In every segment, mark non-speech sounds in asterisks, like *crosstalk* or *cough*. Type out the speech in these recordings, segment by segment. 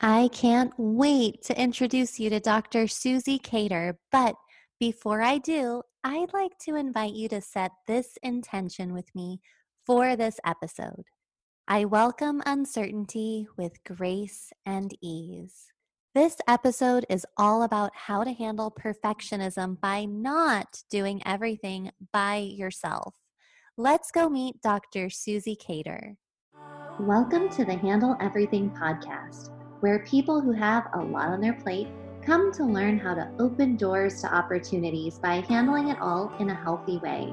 I can't wait to introduce you to Dr. Suzy Cater, but before I do, I'd like to invite you to set this intention with me for this episode. I welcome uncertainty with grace and ease. This episode is all about how to handle perfectionism by not doing everything by yourself. Let's go meet Dr. Suzy Cater. Welcome to the Handle Everything podcast where people who have a lot on their plate come to learn how to open doors to opportunities by handling it all in a healthy way.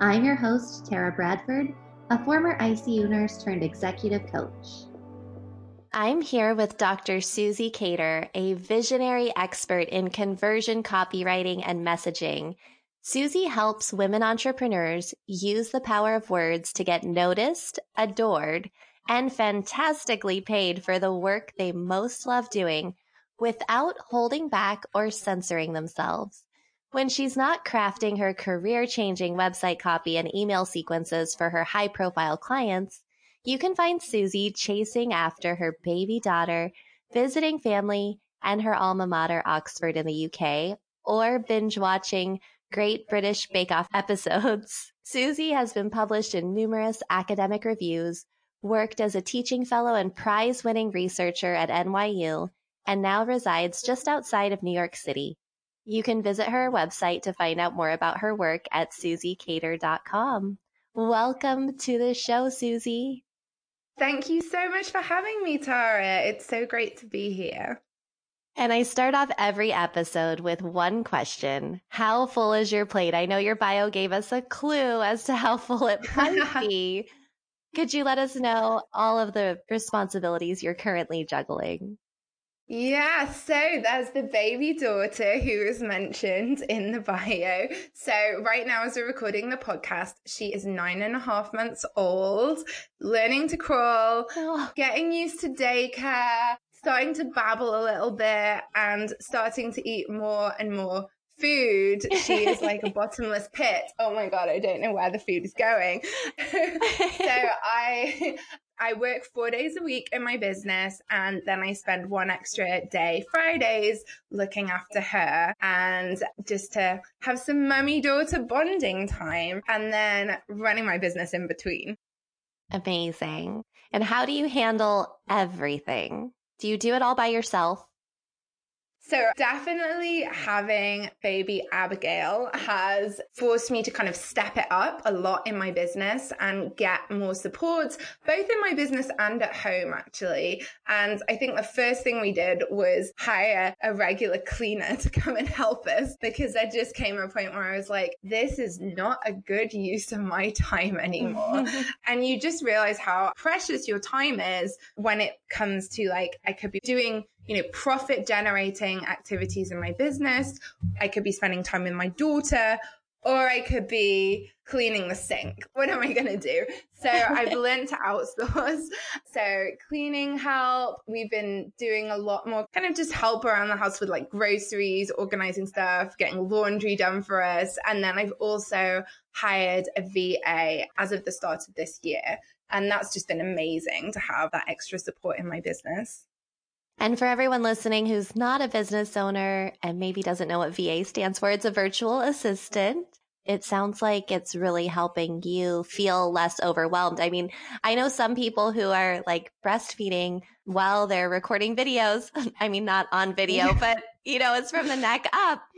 I'm your host, Tara Bradford, a former ICU nurse turned executive coach. I'm here with Dr. Suzy Cater, a visionary expert in conversion copywriting and messaging. Suzy helps women entrepreneurs use the power of words to get noticed, adored, and fantastically paid for the work they most love doing without holding back or censoring themselves. When she's not crafting her career changing website copy and email sequences for her high profile clients, you can find Suzy chasing after her baby daughter, visiting family, and her alma mater, Oxford, in the UK, or binge watching Great British Bake Off episodes. *laughs* Suzy has been published in numerous academic reviews, worked as a teaching fellow and prize winning researcher at NYU, and now resides just outside of New York City. You can visit her website to find out more about her work at suzycater.com. Welcome to the show, Suzy. Thank you so much for having me, Tara. It's so great to be here. And I start off every episode with one question. How full is your plate? I know your bio gave us a clue as to how full it might *laughs* be. Could you let us know all of the responsibilities you're currently juggling? Yeah, so there's the baby daughter who was mentioned in the bio. So, right now, as we're recording the podcast, she is nine and a half months old, learning to crawl, oh. getting used to daycare, starting to babble a little bit, and starting to eat more and more food, she is *laughs* like a bottomless pit. Oh my god, I don't know where the food is going. *laughs* so I I work four days a week in my business and then I spend one extra day Fridays looking after her and just to have some mummy daughter bonding time and then running my business in between. Amazing. And how do you handle everything? Do you do it all by yourself? So definitely having baby Abigail has forced me to kind of step it up a lot in my business and get more support, both in my business and at home, actually. And I think the first thing we did was hire a regular cleaner to come and help us because there just came a point where I was like, this is not a good use of my time anymore. *laughs* and you just realize how precious your time is when it comes to like, I could be doing you know, profit generating activities in my business. I could be spending time with my daughter or I could be cleaning the sink. *laughs* What am I going to do? So *laughs* I've learned to outsource. So cleaning help. We've been doing a lot more kind of just help around the house with like groceries, organizing stuff, getting laundry done for us. And then I've also hired a VA as of the start of this year. And that's just been amazing to have that extra support in my business. And for everyone listening who's not a business owner and maybe doesn't know what VA stands for, it's a virtual assistant. It sounds like it's really helping you feel less overwhelmed. I mean, I know some people who are like breastfeeding while they're recording videos. *laughs* I mean, not on video, but you know, it's from the neck up. *laughs*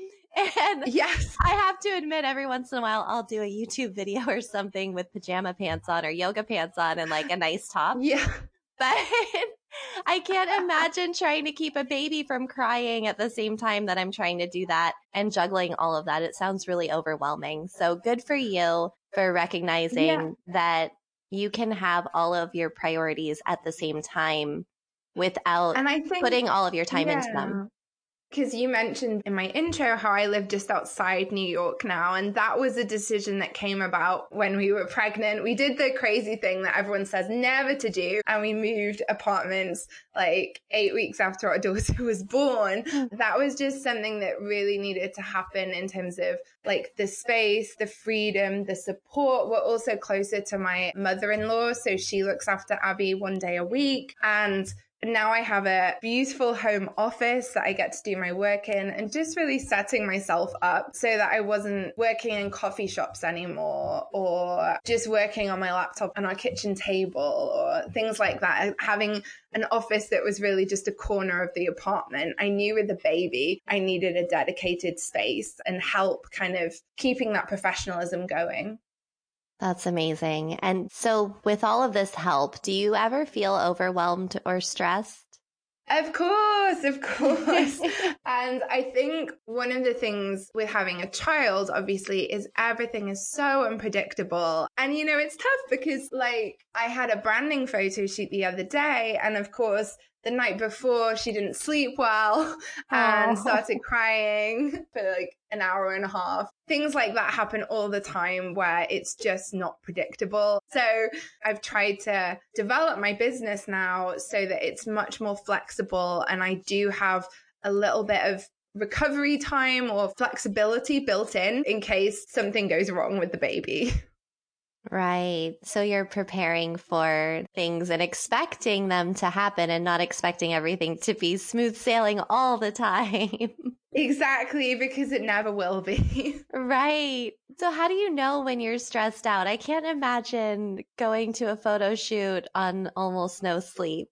And yes, I have to admit, every once in a while, I'll do a YouTube video *laughs* or something with pajama pants on or yoga pants on and like a nice top. Yeah. *laughs* But I can't imagine trying to keep a baby from crying at the same time that I'm trying to do that and juggling all of that. It sounds really overwhelming. So good for you for recognizing yeah. that you can have all of your priorities at the same time without and I think, putting all of your time yeah. into them because you mentioned in my intro how I live just outside New York now. And that was a decision that came about when we were pregnant. We did the crazy thing that everyone says never to do. And we moved apartments like eight weeks after our *laughs* daughter was born. Hmm. That was just something that really needed to happen in terms of like the space, the freedom, the support. We're also closer to my mother in law. So she looks after Abby one day a week. And now I have a beautiful home office that I get to do my work in and just really setting myself up so that I wasn't working in coffee shops anymore or just working on my laptop on our kitchen table or things like that. Having an office that was really just a corner of the apartment. I knew with the baby, I needed a dedicated space and help kind of keeping that professionalism going. That's amazing. And so, with all of this help, do you ever feel overwhelmed or stressed? Of course, of course. *laughs* and I think one of the things with having a child, obviously, is everything is so unpredictable. And, you know, it's tough because, like, I had a branding photo shoot the other day. And of course, the night before she didn't sleep well and *laughs* started crying for like an hour and a half. Things like that happen all the time where it's just not predictable. So I've tried to develop my business now so that it's much more flexible and I do have a little bit of recovery time or flexibility built in in case something goes wrong with the baby. *laughs* Right. So you're preparing for things and expecting them to happen and not expecting everything to be smooth sailing all the time. *laughs* Exactly, because it never will be. *laughs* right. So, how do you know when you're stressed out? I can't imagine going to a photo shoot on almost no sleep.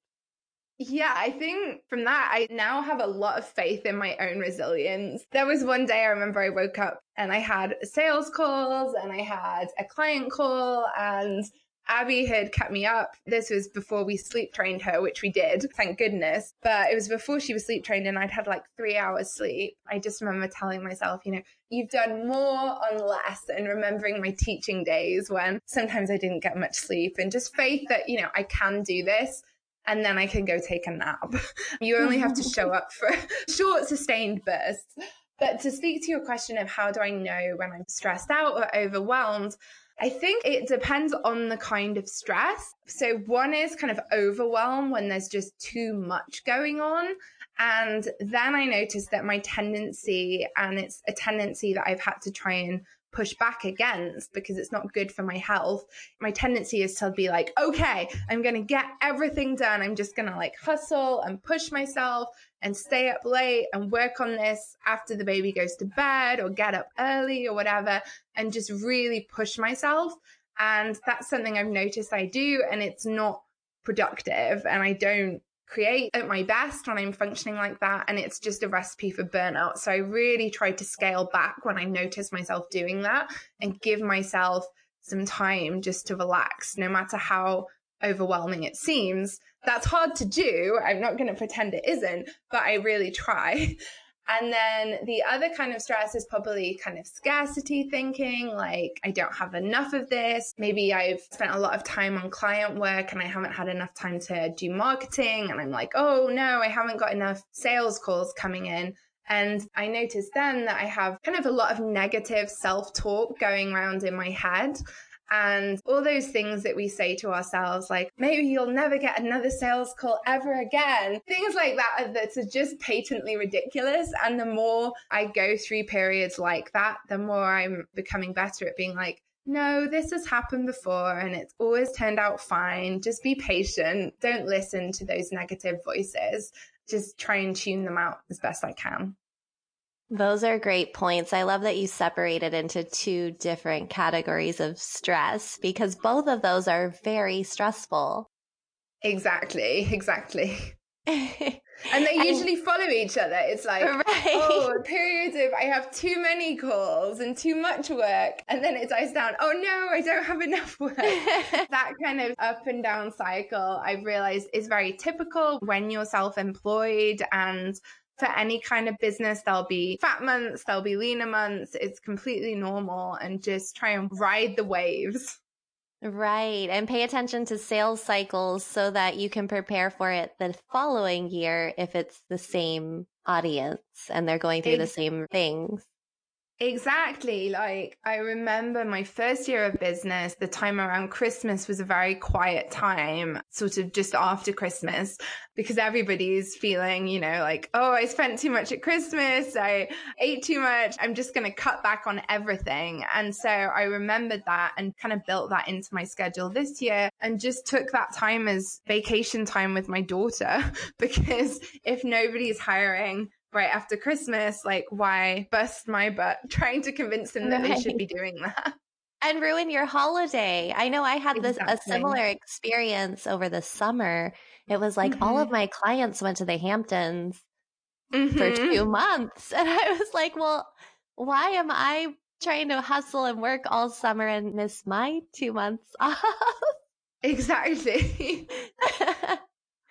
Yeah, I think from that, I now have a lot of faith in my own resilience. There was one day I remember I woke up and I had sales calls and I had a client call and Abby had kept me up. This was before we sleep trained her, which we did, thank goodness. But it was before she was sleep trained and I'd had like three hours sleep. I just remember telling myself, you know, you've done more on less and remembering my teaching days when sometimes I didn't get much sleep and just faith that, you know, I can do this and then I can go take a nap. *laughs* you only have to show up for *laughs* short, sustained bursts. But to speak to your question of how do I know when I'm stressed out or overwhelmed, I think it depends on the kind of stress. So, one is kind of overwhelm when there's just too much going on. And then I noticed that my tendency, and it's a tendency that I've had to try and push back against because it's not good for my health. My tendency is to be like, okay, I'm going to get everything done. I'm just going to like hustle and push myself and stay up late and work on this after the baby goes to bed or get up early or whatever and just really push myself. And that's something I've noticed I do and it's not productive and I don't create at my best when I'm functioning like that. And it's just a recipe for burnout. So I really try to scale back when I notice myself doing that and give myself some time just to relax, no matter how overwhelming it seems. That's hard to do. I'm not going to pretend it isn't, but I really try. *laughs* And then the other kind of stress is probably kind of scarcity thinking, like I don't have enough of this. Maybe I've spent a lot of time on client work and I haven't had enough time to do marketing. And I'm like, oh no, I haven't got enough sales calls coming in. And I noticed then that I have kind of a lot of negative self talk going around in my head and all those things that we say to ourselves, like maybe you'll never get another sales call ever again. Things like that that are just patently ridiculous. And the more I go through periods like that, the more I'm becoming better at being like, no, this has happened before and it's always turned out fine. Just be patient. Don't listen to those negative voices. Just try and tune them out as best I can. Those are great points. I love that you separated into two different categories of stress because both of those are very stressful. Exactly, exactly. *laughs* and they usually and, follow each other. It's like, right. oh, periods of I have too many calls and too much work. And then it dies down. Oh no, I don't have enough work. *laughs* that kind of up and down cycle, I've realized is very typical when you're self employed and for any kind of business. There'll be fat months, there'll be leaner months. It's completely normal and just try and ride the waves. Right. And pay attention to sales cycles so that you can prepare for it the following year if it's the same audience and they're going through the same things. Exactly. Like, I remember my first year of business, the time around Christmas was a very quiet time, sort of just after Christmas, because everybody's feeling, you know, like, oh, I spent too much at Christmas. I ate too much. I'm just going to cut back on everything. And so I remembered that and kind of built that into my schedule this year and just took that time as vacation time with my daughter. *laughs* because if nobody's hiring, right after Christmas, like why bust my butt *laughs* trying to convince them that right. they should be doing that? *laughs* And ruin your holiday. I know I had this exactly. a similar experience over the summer. It was like mm-hmm. all of my clients went to the Hamptons mm-hmm. for two months. *laughs* And I was like, well, why am I trying to hustle and work all summer and miss my two months off? Exactly.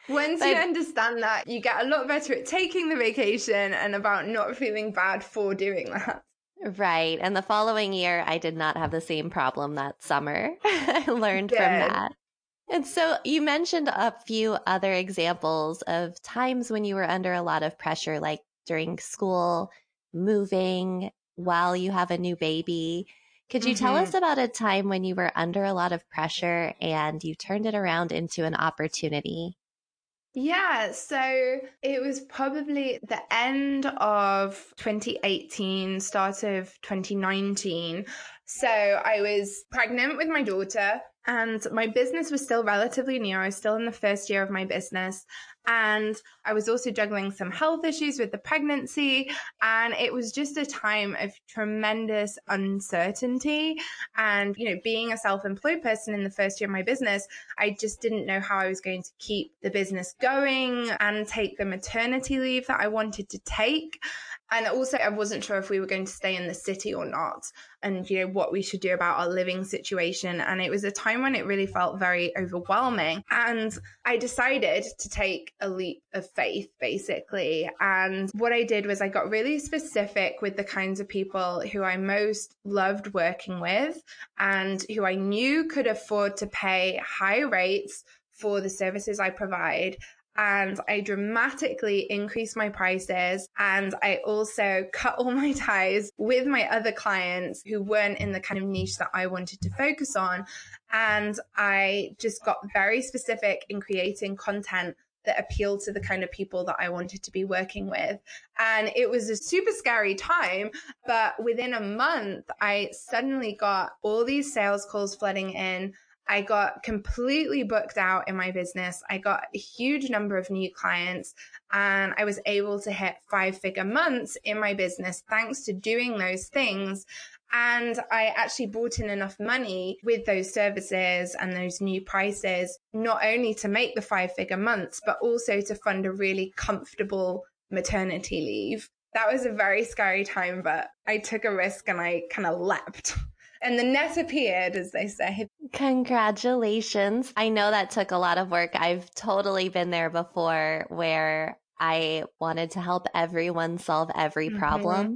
Once but, you understand that, you get a lot better at taking the vacation and about not feeling bad for doing that. Right. And the following year, I did not have the same problem that summer. *laughs* I learned Good. from that. And so you mentioned a few other examples of times when you were under a lot of pressure, like during school, moving, while you have a new baby. Could you mm-hmm. tell us about a time when you were under a lot of pressure and you turned it around into an opportunity? Yeah, so it was probably the end of 2018, start of 2019. So I was pregnant with my daughter and my business was still relatively new. I was still in the first year of my business. And I was also juggling some health issues with the pregnancy. And it was just a time of tremendous uncertainty. And, you know, being a self employed person in the first year of my business, I just didn't know how I was going to keep the business going and take the maternity leave that I wanted to take. And also, I wasn't sure if we were going to stay in the city or not, and you know what we should do about our living situation. And it was a time when it really felt very overwhelming. And I decided to take a leap of faith, basically. And what I did was I got really specific with the kinds of people who I most loved working with and who I knew could afford to pay high rates for the services I provide and I dramatically increased my prices. And I also cut all my ties with my other clients who weren't in the kind of niche that I wanted to focus on. And I just got very specific in creating content that appealed to the kind of people that I wanted to be working with. And it was a super scary time, but within a month, I suddenly got all these sales calls flooding in. I got completely booked out in my business. I got a huge number of new clients and I was able to hit five figure months in my business thanks to doing those things. And I actually brought in enough money with those services and those new prices, not only to make the five figure months, but also to fund a really comfortable maternity leave. That was a very scary time, but I took a risk and I kind of leapt *laughs* and the net appeared, as they say. Congratulations. I know that took a lot of work. I've totally been there before where I wanted to help everyone solve every mm-hmm. problem. Mm-hmm.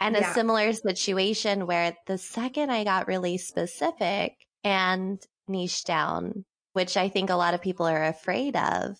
And yeah. a similar situation where the second I got really specific and niche down, which I think a lot of people are afraid of,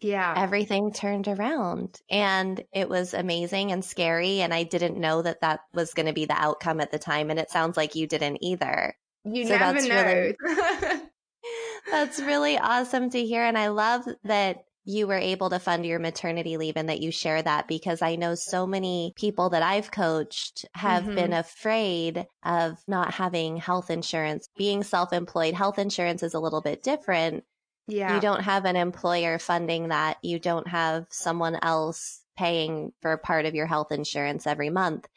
yeah everything turned around and it was amazing and scary and i didn't know that that was going to be the outcome at the time and it sounds like you didn't either you so never know really, *laughs* that's really awesome to hear and i love that you were able to fund your maternity leave and that you share that because I know so many people that I've coached have mm-hmm. been afraid of not having health insurance. Being self employed, health insurance is a little bit different yeah. You don't have an employer funding that. You don't have someone else paying for part of your health insurance every month.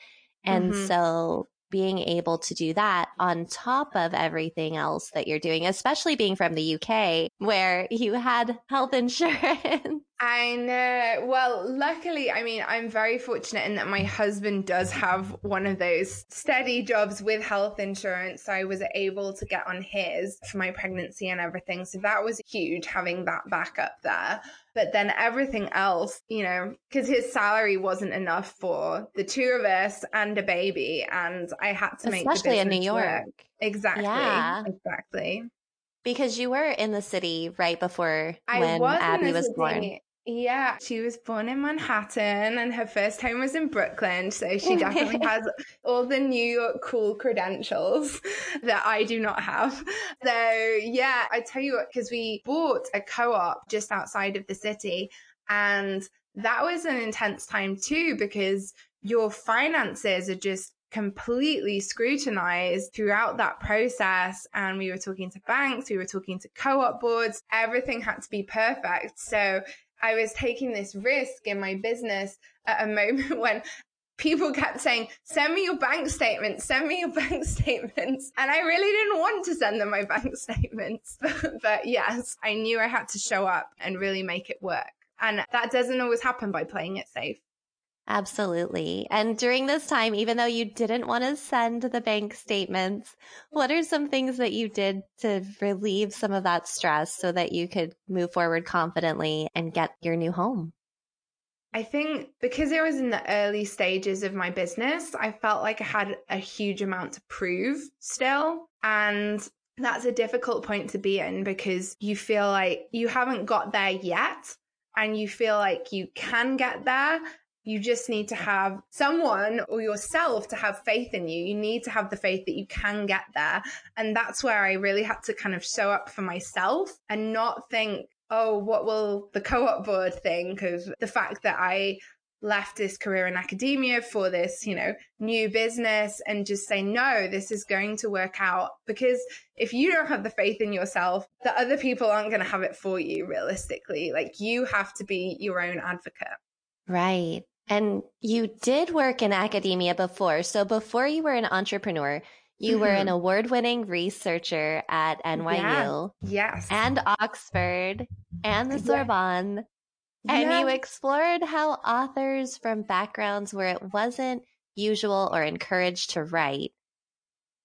And mm-hmm. so being able to do that on top of everything else that you're doing, especially being from the UK where you had health *laughs* insurance. I know. Uh, well, luckily, I mean, I'm very fortunate in that my husband does have one of those steady jobs with health insurance. So I was able to get on his for my pregnancy and everything. So that was huge having that backup there. But then everything else, you know, because his salary wasn't enough for the two of us and a baby. And I had to make Especially in New York. Work. Exactly. Yeah. Exactly. Because you were in the city right before I when Abby was city. born. Yeah, she was born in Manhattan and her first home was in Brooklyn. So she definitely *laughs* has all the New York cool credentials *laughs* that I do not have. So, yeah, I tell you what, because we bought a co op just outside of the city and that was an intense time too, because your finances are just completely scrutinized throughout that process. And we were talking to banks, we were talking to co op boards, everything had to be perfect. So I was taking this risk in my business at a *laughs* moment when people kept saying, send me your bank statements, send me your *laughs* bank statements. And I really didn't want to send them my *laughs* bank statements. but yes, I knew I had to show up and really make it work. And that doesn't always happen by playing it safe. Absolutely. And during this time, even though you didn't want to send the bank statements, what are some things that you did to relieve some of that stress so that you could move forward confidently and get your new home? I think because it was in the early stages of my business, I felt like I had a huge amount to prove still. And that's a difficult point to be in because you feel like you haven't got there yet and you feel like you can get there you just need to have someone or yourself to have faith in you. You need to have the faith that you can get there. And that's where I really had to kind of show up for myself and not think, oh, what will the co op board think of the fact that I left this career in academia for this, you know, new business and just say, no, this is going to work out. Because if you don't have the faith in yourself, the other people aren't going to have it for you realistically. Like you have to be your own advocate. Right. And you did work in academia before. So before you were an entrepreneur, you mm-hmm. were an mm-hmm. award winning researcher at NYU. Yeah. Yes. And Oxford and the Sorbonne. Yeah. And yeah. you explored how authors from backgrounds where it wasn't usual or encouraged to write,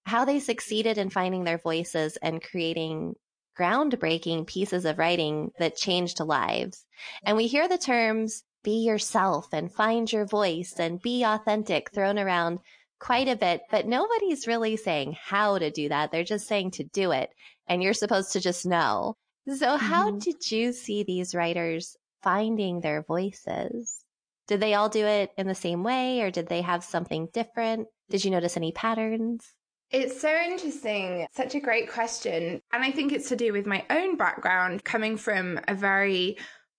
how they succeeded in finding their voices and creating groundbreaking pieces of writing that changed lives. And we hear the terms be yourself and find your voice and be authentic thrown around quite a bit, but nobody's really saying how to do that. They're just saying to do it. And you're supposed to just know. So mm-hmm. how did you see these writers finding their voices? Did they all do it in the same way or did they have something different? Did you notice any patterns? It's so interesting. Such a great question. And I think it's to do with my own background coming from a very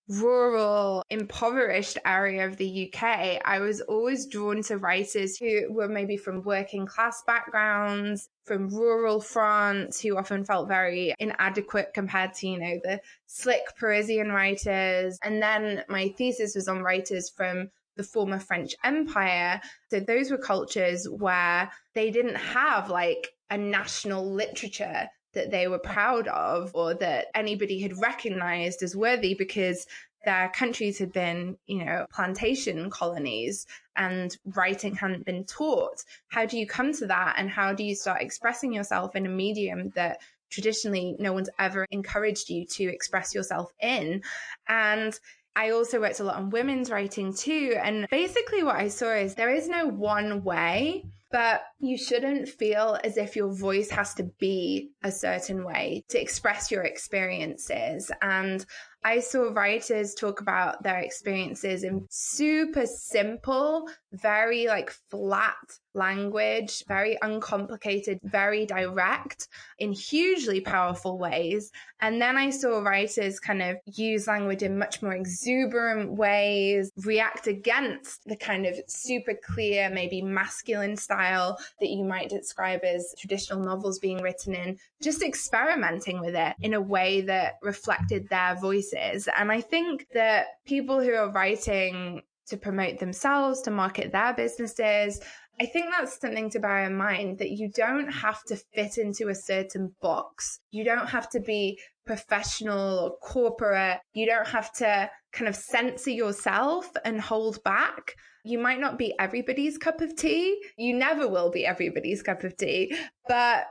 rural, impoverished area of the UK, I was always drawn to writers who were maybe from working class backgrounds, from rural France, who often felt very inadequate compared to, you know, the slick Parisian writers. And then my thesis was on writers from the former French Empire. So those were cultures where they didn't have like a national literature that they were proud of or that anybody had recognized as worthy because their countries had been, you know, plantation colonies and writing hadn't been taught. How do you come to that? And how do you start expressing yourself in a medium that traditionally no one's ever encouraged you to express yourself in? And I also worked a lot on women's writing too. And basically, what I saw is there is no one way but you shouldn't feel as if your voice has to be a certain way to express your experiences. And I saw writers talk about their experiences in super simple, very like flat language, very uncomplicated, very direct in hugely powerful ways. And then I saw writers kind of use language in much more exuberant ways, react against the kind of super clear, maybe masculine style that you might describe as traditional novels being written in, just experimenting with it in a way that reflected their voices. And I think that people who are writing to promote themselves, to market their businesses, I think that's something to bear in mind that you don't have to fit into a certain box. You don't have to be professional or corporate. You don't have to kind of censor yourself and hold back. You might not be everybody's cup of tea. You never will be everybody's cup of tea, but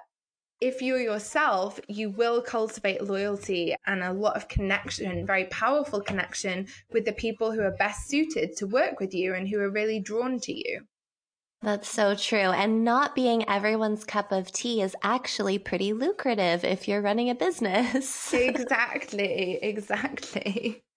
if you're yourself, you will cultivate loyalty and a lot of connection, very powerful connection with the people who are best suited to work with you and who are really drawn to you. That's so true. And not being everyone's cup of tea is actually pretty lucrative if you're running a business. *laughs* exactly. Exactly. *laughs*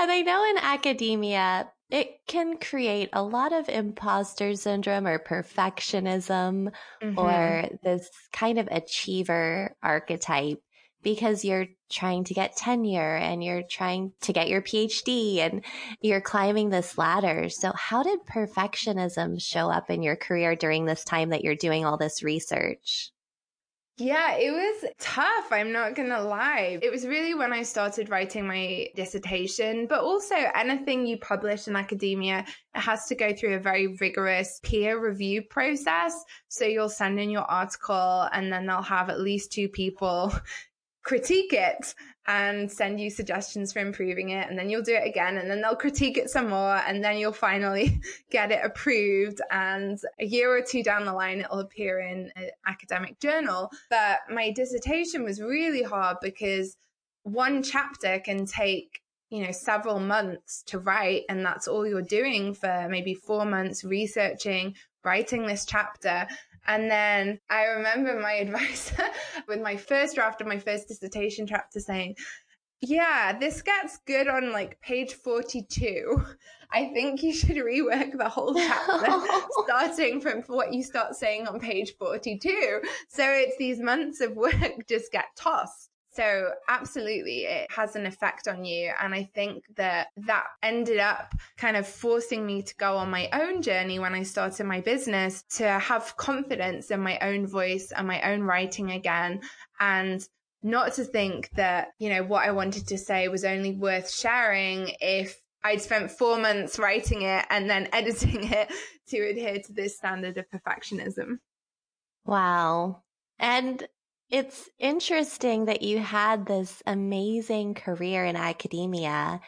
And I know in academia, it can create a lot of imposter syndrome or perfectionism mm-hmm. or this kind of achiever archetype because you're trying to get tenure and you're trying to get your PhD and you're climbing this ladder. So how did perfectionism show up in your career during this time that you're doing all this research? Yeah, it was tough. I'm not going to lie. It was really when I started writing my dissertation, but also anything you publish in academia, it has to go through a very rigorous peer review process. So you'll send in your article and then they'll have at least two people critique it and send you suggestions for improving it. And then you'll do it again and then they'll critique it some more. And then you'll finally *laughs* get it approved. And a year or two down the line, it'll appear in an academic journal. But my dissertation was really hard because one chapter can take you know several months to write and that's all you're doing for maybe 4 months researching writing this chapter and then I remember my *laughs* advisor with my first draft of my first dissertation chapter saying, yeah, this gets good on like page 42. I think you should rework the whole chapter *laughs* starting from what you start saying on page 42. So it's these months of work just get tossed. So absolutely it has an effect on you. And I think that that ended up kind of forcing me to go on my own journey when I started my business to have confidence in my own voice and my own writing again. And not to think that, you know, what I wanted to say was only worth sharing if I'd spent four months writing it and then *laughs* editing it to adhere to this standard of perfectionism. Wow. And it's interesting that you had this amazing career in academia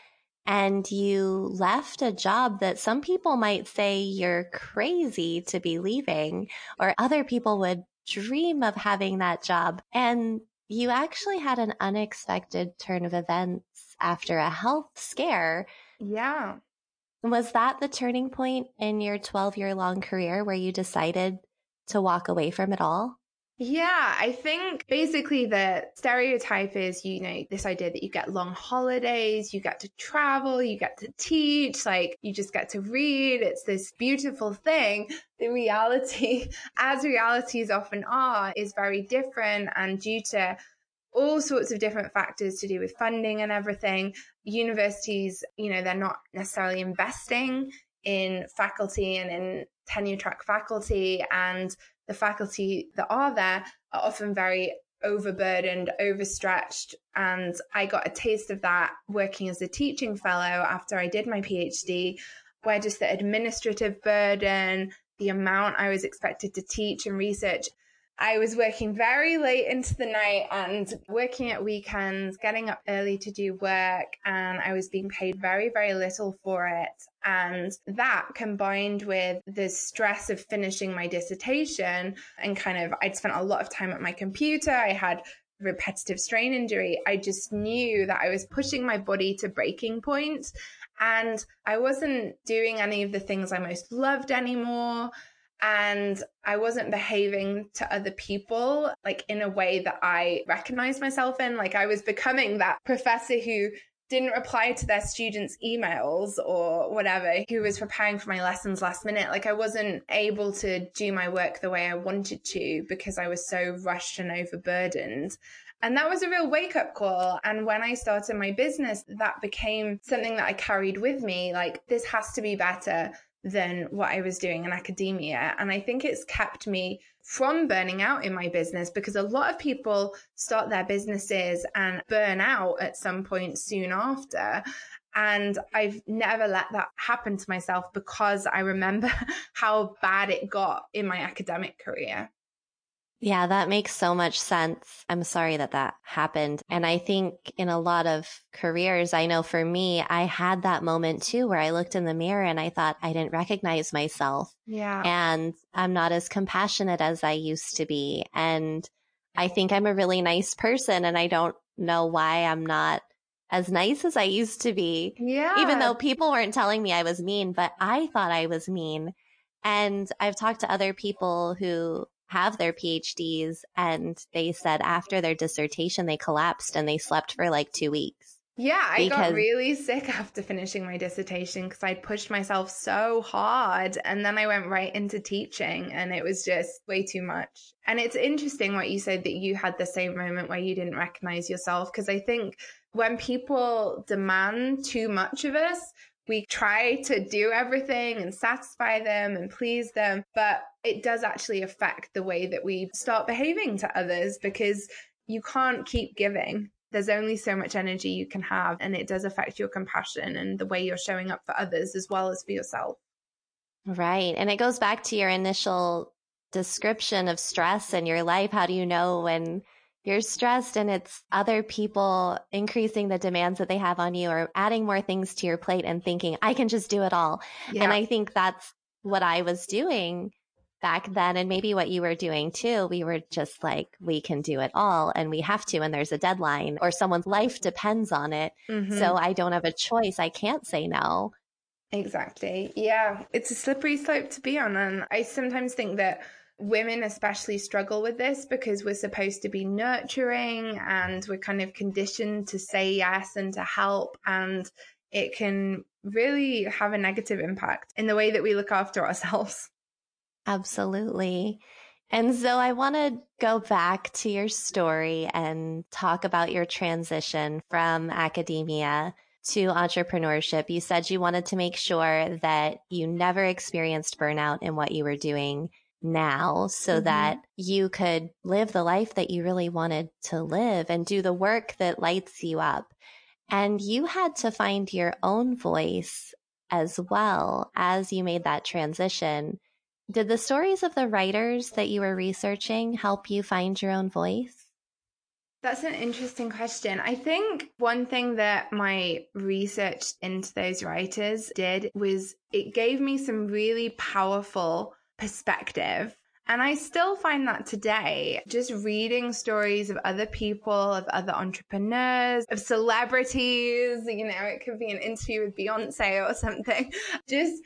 and you left a job that some people might say you're crazy to be leaving, or other people would dream of having that job. And you actually had an unexpected turn of events after a health scare. Yeah. Was that the turning point in your 12 year long career where you decided to walk away from it all? Yeah, I think basically the stereotype is, you know, this idea that you get long holidays, you get to travel, you get to teach, like you just get to read. It's this beautiful thing. The reality, *laughs* as realities often are, is very different. And due to all sorts of different factors to do with funding and everything, universities, you know, they're not necessarily investing in faculty and in tenure track faculty and the faculty that are there are often very overburdened, overstretched. And I got a taste of that working as a teaching fellow after I did my PhD, where just the administrative burden, the amount I was expected to teach and research, I was working very late into the night and working at weekends, getting up early to do work, and I was being paid very, very little for it. And that combined with the stress of finishing my dissertation and kind of, I'd spent a lot of time at my computer. I had repetitive strain injury. I just knew that I was pushing my body to breaking point and I wasn't doing any of the things I most loved anymore and I wasn't behaving to other people like in a way that I recognized myself in. Like I was becoming that professor who didn't reply to their students' emails or whatever, who was preparing for my lessons last minute. Like I wasn't able to do my work the way I wanted to because I was so rushed and overburdened. And that was a real wake up call. And when I started my business, that became something that I carried with me. Like, this has to be better than what I was doing in academia. And I think it's kept me from burning out in my business because a lot of people start their businesses and burn out at some point soon after. And I've never let that happen to myself because I remember *laughs* how bad it got in my academic career. Yeah, that makes so much sense. I'm sorry that that happened. And I think in a lot of careers, I know for me, I had that moment too where I looked in the mirror and I thought I didn't recognize myself. Yeah. And I'm not as compassionate as I used to be. And I think I'm a really nice person and I don't know why I'm not as nice as I used to be. Yeah. Even though people weren't telling me I was mean, but I thought I was mean. And I've talked to other people who have their PhDs and they said after their dissertation they collapsed and they slept for like 2 weeks. Yeah, I because... got really sick after finishing my dissertation because I'd pushed myself so hard. And then I went right into teaching, and it was just way too much. And it's interesting what you said that you had the same moment where you didn't recognize yourself. Because I think when people demand too much of us, we try to do everything and satisfy them and please them, but it does actually affect the way that we start behaving to others because you can't keep giving. There's only so much energy you can have, and it does affect your compassion and the way you're showing up for others as well as for yourself. Right. And it goes back to your initial description of stress in your life. How do you know when you're stressed and it's other people increasing the demands that they have on you or adding more things to your plate and thinking, I can just do it all. Yeah. And I think that's what I was doing back then. And maybe what you were doing too. We were just like, we can do it all and we have to. And there's a deadline or someone's life depends on it. Mm-hmm. So I don't have a choice. I can't say no. Exactly. Yeah. It's a slippery slope to be on. And I sometimes think that women especially struggle with this because we're supposed to be nurturing and we're kind of conditioned to say yes and to help and it can really have a negative impact in the way that we look after ourselves. Absolutely. And so I want to go back to your story and talk about your transition from academia to entrepreneurship. You said you wanted to make sure that you never experienced burnout in what you were doing now so mm-hmm. that you could live the life that you really wanted to live and do the work that lights you up. And you had to find your own voice as well as you made that transition. Did the stories of the writers that you were researching help you find your own voice? That's an interesting question. I think one thing that my research into those writers did was it gave me some really powerful perspective. And I still find that today, just reading stories of other people, of other entrepreneurs, of celebrities, you know, it could be an interview with Beyonce or something. *laughs* Just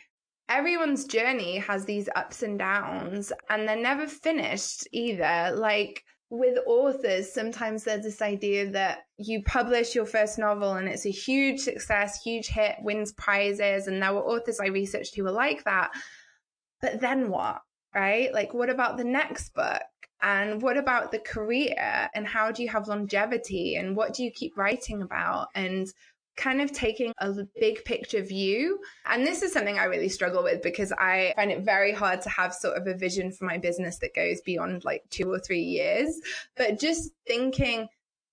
everyone's journey has these ups and downs, and they're never finished either. Like, with authors, sometimes there's this idea that you publish your first novel and it's a huge success, huge hit, wins prizes. And there were authors I researched who were like that. But then what? Right? Like, what about the next book? And what about the career? And how do you have longevity? And what do you keep writing about? And kind of taking a big picture view. And this is something I really struggle with because I find it very hard to have sort of a vision for my business that goes beyond like two or three years. But just thinking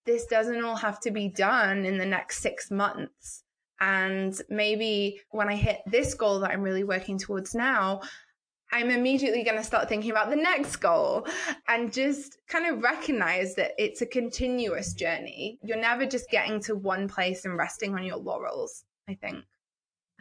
this doesn't all have to be done in the next six months. And maybe when I hit this goal that I'm really working towards now, I'm immediately going to start thinking about the next goal and just kind of recognize that it's a continuous journey. You're never just getting to one place and resting on your laurels, I think.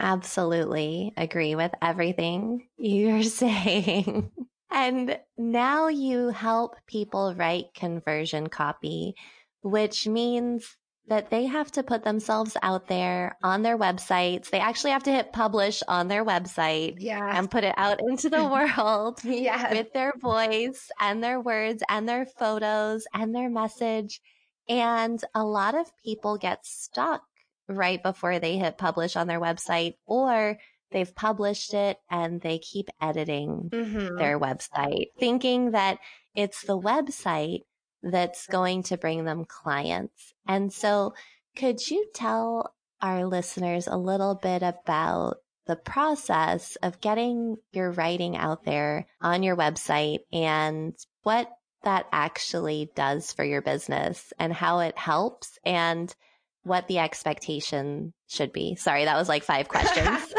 Absolutely agree with everything you're *laughs* saying. and now you help people write conversion copy, which means that they have to put themselves out there on their websites. They actually have to hit publish on their website yeah. and put it out into the *laughs* world yes. with their voice and their words and their photos and their message. And a lot of people get stuck right before they hit publish on their website or they've published it and they keep editing mm-hmm. their website thinking that it's the website that's going to bring them clients. And so could you tell our listeners a little bit about the process of getting your writing out there on your website and what that actually does for your business and how it helps and what the expectation should be. Sorry, that was like five *laughs* questions.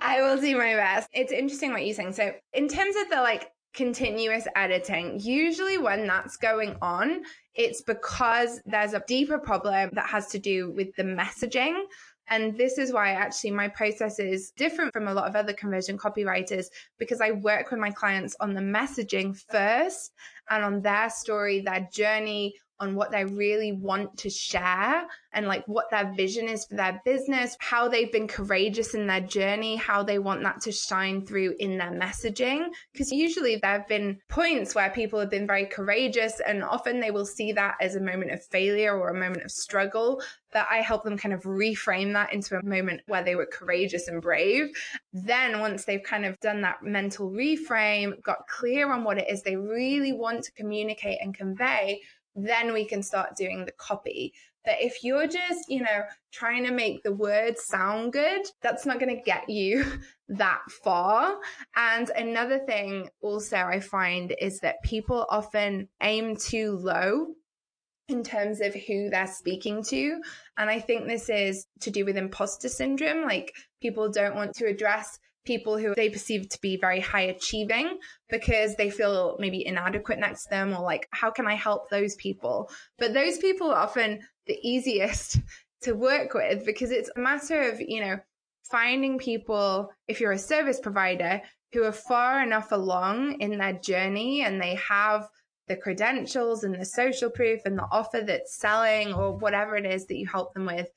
I will do my best. It's interesting what you're saying. So, in terms of the like continuous editing. Usually, when that's going on, it's because there's a deeper problem that has to do with the messaging. And this is why actually my process is different from a lot of other conversion copywriters because I work with my clients on the messaging first and on their story, their journey, on what they really want to share and like what their vision is for their business, how they've been courageous in their journey, how they want that to shine through in their messaging. Because usually there have been points where people have been very courageous and often they will see that as a moment of failure or a moment of struggle. but I help them kind of reframe that into a moment where they were courageous and brave. Then once they've kind of done that mental reframe, got clear on what it is they really want to communicate and convey, then we can start doing the copy. But if you're just, you know, trying to make the words sound good, that's not going to get you *laughs* that far. And another thing also I find is that people often aim too low in terms of who they're speaking to. And I think this is to do with imposter syndrome. Like people don't want to address people who they perceive to be very high achieving because they feel maybe inadequate next to them or like, how can I help those people? But those people are often the easiest *laughs* to work with because it's a matter of, you know, finding people, if you're a service provider, who are far enough along in their journey and they have the credentials and the social proof and the offer that's selling or whatever it is that you help them with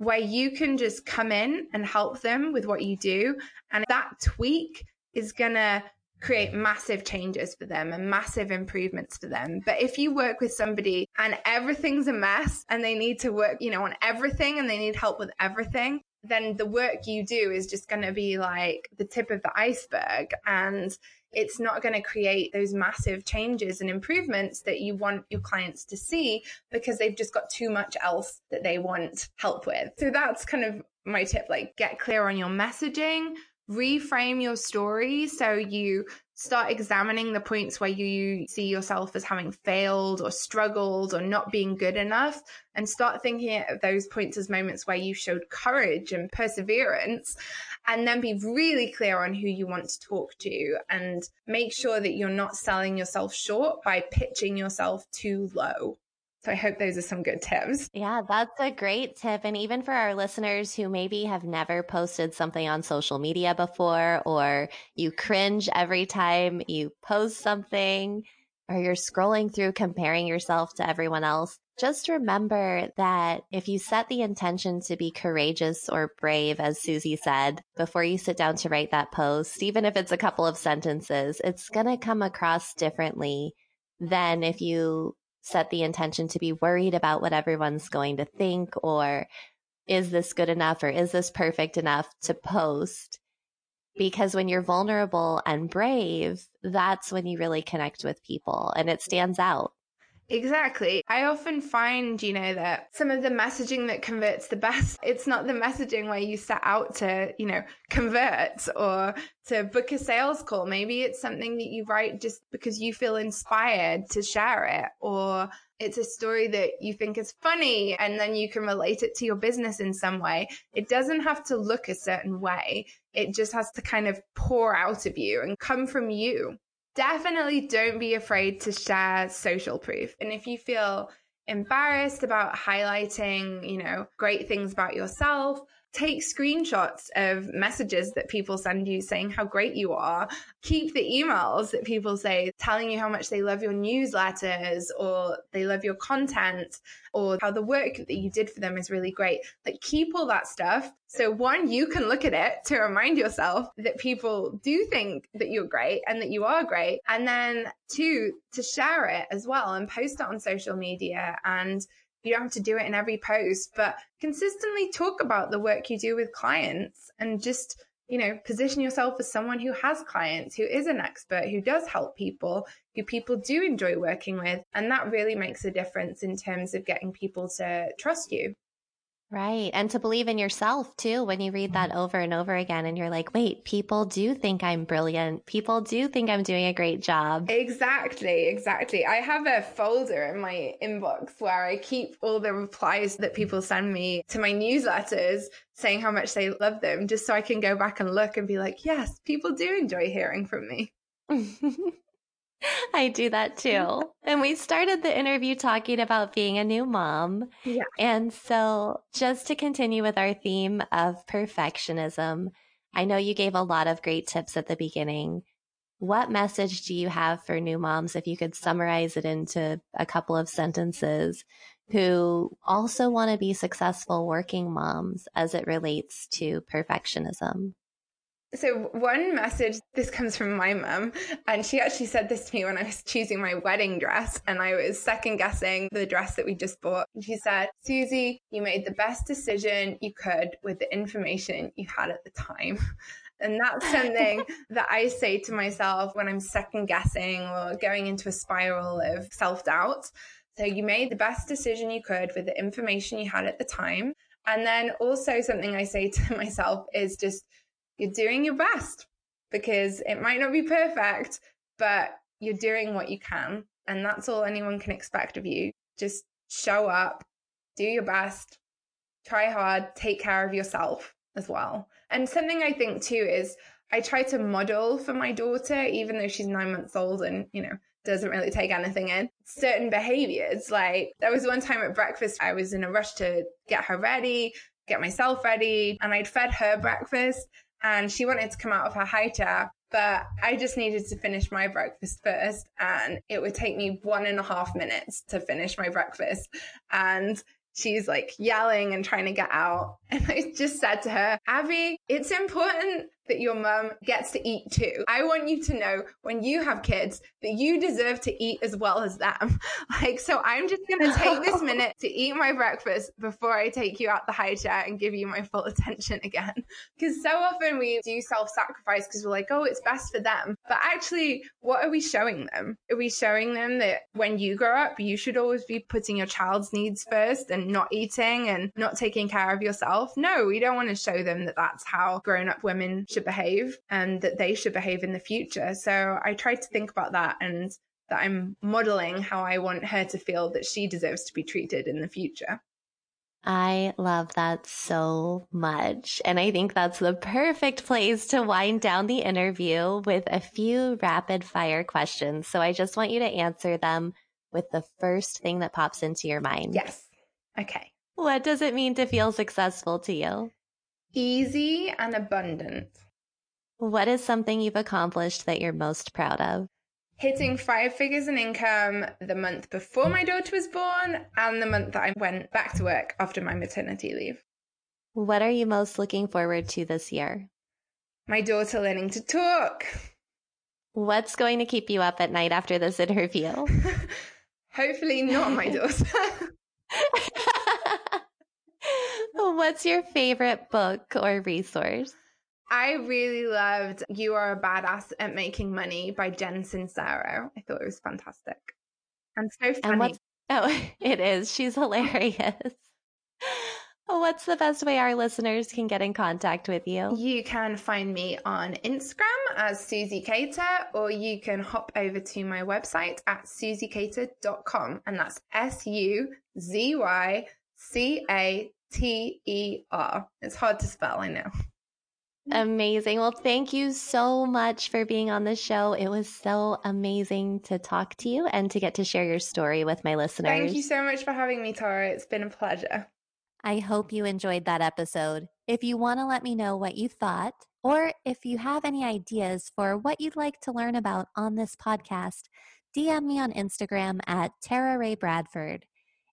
where you can just come in and help them with what you do. And that tweak is going to create massive changes for them and massive improvements for them. But if you work with somebody and everything's a mess and they need to work, you know, on everything and they need help with everything, then the work you do is just going to be like the tip of the iceberg. And it's not going to create those massive changes and improvements that you want your clients to see because they've just got too much else that they want help with. So that's kind of my tip like get clear on your messaging, reframe your story so you start examining the points where you see yourself as having failed or struggled or not being good enough and start thinking of those points as moments where you showed courage and perseverance and then be really clear on who you want to talk to and make sure that you're not selling yourself short by pitching yourself too low. So I hope those are some good tips. Yeah, that's a great tip. And even for our listeners who maybe have never posted something on social media before, or you cringe every time you post something, or you're scrolling through comparing yourself to everyone else, just remember that if you set the intention to be courageous or brave, as Suzy said, before you sit down to write that post, even if it's a couple of sentences, it's going to come across differently than if you set the intention to be worried about what everyone's going to think or is this good enough or is this perfect enough to post? Because when you're vulnerable and brave, that's when you really connect with people and it stands out. Exactly. I often find, you know, that some of the messaging that converts the best, *laughs* it's not the messaging where you set out to, you know, convert or to book a sales call. Maybe it's something that you write just because you feel inspired to share it or it's a story that you think is funny and then you can relate it to your business in some way. It doesn't have to look a certain way. It just has to kind of pour out of you and come from you definitely don't be afraid to share social proof. And if you feel embarrassed about highlighting, you know, great things about yourself, take screenshots of messages that people send you saying how great you are. Keep the emails that people say telling you how much they love your newsletters or they love your content or how the work that you did for them is really great. Like keep all that stuff. So one, you can look at it to remind yourself that people do think that you're great and that you are great. And then two, to share it as well and post it on social media and you don't have to do it in every post, but consistently talk about the work you do with clients and just, you know, position yourself as someone who has clients, who is an expert, who does help people, who people do enjoy working with. And that really makes a difference in terms of getting people to trust you. Right. And to believe in yourself too, when you read that mm-hmm. over and over again and you're like, wait, people do think I'm brilliant. People do think I'm doing a great job. Exactly. Exactly. I have a folder in my inbox where I keep all the replies that people send me to my newsletters saying how much they love them, just so I can go back and look and be like, yes, people do enjoy hearing from me. *laughs* *laughs* I do that too. And we started the interview talking about being a new mom. Yeah. And so, just to continue with our theme of perfectionism, I know you gave a lot of great tips at the beginning. What message do you have for new moms if you could summarize it into a couple of sentences who also want to be successful working moms as it relates to perfectionism? So, one message, this comes from my mum, and she actually said this to me when I was choosing my wedding dress and I was second guessing the dress that we just bought. And she said, Suzy, you made the best decision you could with the information you had at the time. And that's something *laughs* that I say to myself when I'm second guessing or going into a spiral of self doubt. So, you made the best decision you could with the information you had at the time. And then also, something I say to *laughs* myself is just, you're doing your best because it might not be perfect, but you're doing what you can. And that's all anyone can expect of you. Just show up, do your best, try hard, take care of yourself as well. And something I think too is I try to model for my daughter, even though she's nine months old and, you know, doesn't really take anything in. Certain behaviors, like there was one time at breakfast, I was in a rush to get her ready, get myself ready, and I'd fed her breakfast and she wanted to come out of her high chair. But I just needed to finish my breakfast first, and it would take me one and a half minutes to finish my breakfast. And she's like yelling and trying to get out. *laughs* And I just said to her, Abby, it's important that your mum gets to eat too. I want you to know when you have kids that you deserve to eat as well as them. *laughs* Like, so I'm just going to take this minute to eat my breakfast before I take you out the high chair and give you my full attention again. *laughs* Because so often we do self sacrifice because we're like, oh, it's best for them. But actually, what are we showing them? Are we showing them that when you grow up, you should always be putting your child's needs first and not eating and not taking care of yourself? No, we don't want to show them that that's how grown up women should should behave and that they should behave in the future. So I tried to think about that and that I'm modeling how I want her to feel that she deserves to be treated in the future. I love that so much. And I think that's the perfect place to wind down the interview with a few rapid fire questions. So I just want you to answer them with the first thing that pops into your mind. Yes. Okay. What does it mean to feel successful to you? Easy and abundant. What is something you've accomplished that you're most proud of? Hitting five figures in income the month before my daughter was born and the month that I went back to work after my maternity leave. What are you most looking forward to this year? My daughter learning to talk. What's going to keep you up at night after this interview? *laughs* Hopefully, not my *laughs* daughter. *laughs* What's your favorite book or resource? I really loved You Are a Badass at Making Money by Jen Sincero. I thought it was fantastic. And so funny. And oh, *laughs* it is. She's hilarious. *laughs* What's the best way our listeners can get in contact with you? You can find me on Instagram as Suzy Cater, or you can hop over to my website at suzycater.com. And that's S U Z Y C A T E R. It's hard to spell, I know. Amazing. Well, thank you so much for being on the show. It was so amazing to talk to you and to get to share your story with my listeners. Thank you so much for having me, Tara. It's been a pleasure. I hope you enjoyed that episode. If you want to let me know what you thought, or if you have any ideas for what you'd like to learn about on this podcast, DM me on Instagram at Tara Ray Bradford.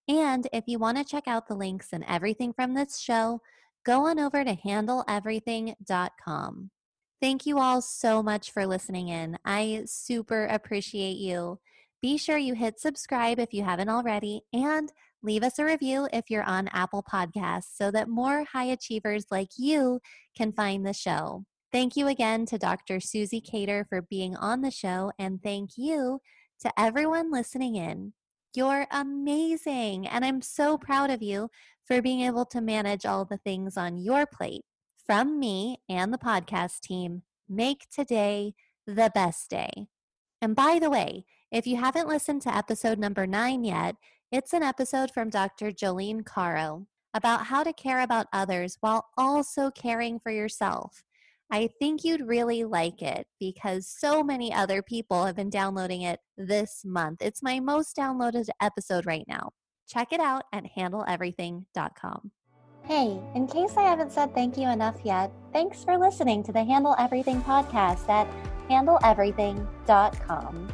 And if you want to check out the links and everything from this show, go on over to handleeverything.com. Thank you all so much for listening in. I super appreciate you. Be sure you hit subscribe if you haven't already and leave us a review if you're on Apple Podcasts so that more high achievers like you can find the show. Thank you again to Dr. Suzy Cater for being on the show, and thank you to everyone listening in. You're amazing, and I'm so proud of you for being able to manage all the things on your plate. From me and the podcast team, make today the best day. And by the way, if you haven't listened to episode number nine yet, it's an episode from Dr. Jolene Caro about how to care about others while also caring for yourself. I think you'd really like it because so many other people have been downloading it this month. It's my most downloaded episode right now. Check it out at handleeverything.com. Hey, in case I haven't said thank you enough yet, thanks for listening to the Handle Everything podcast at handleeverything.com.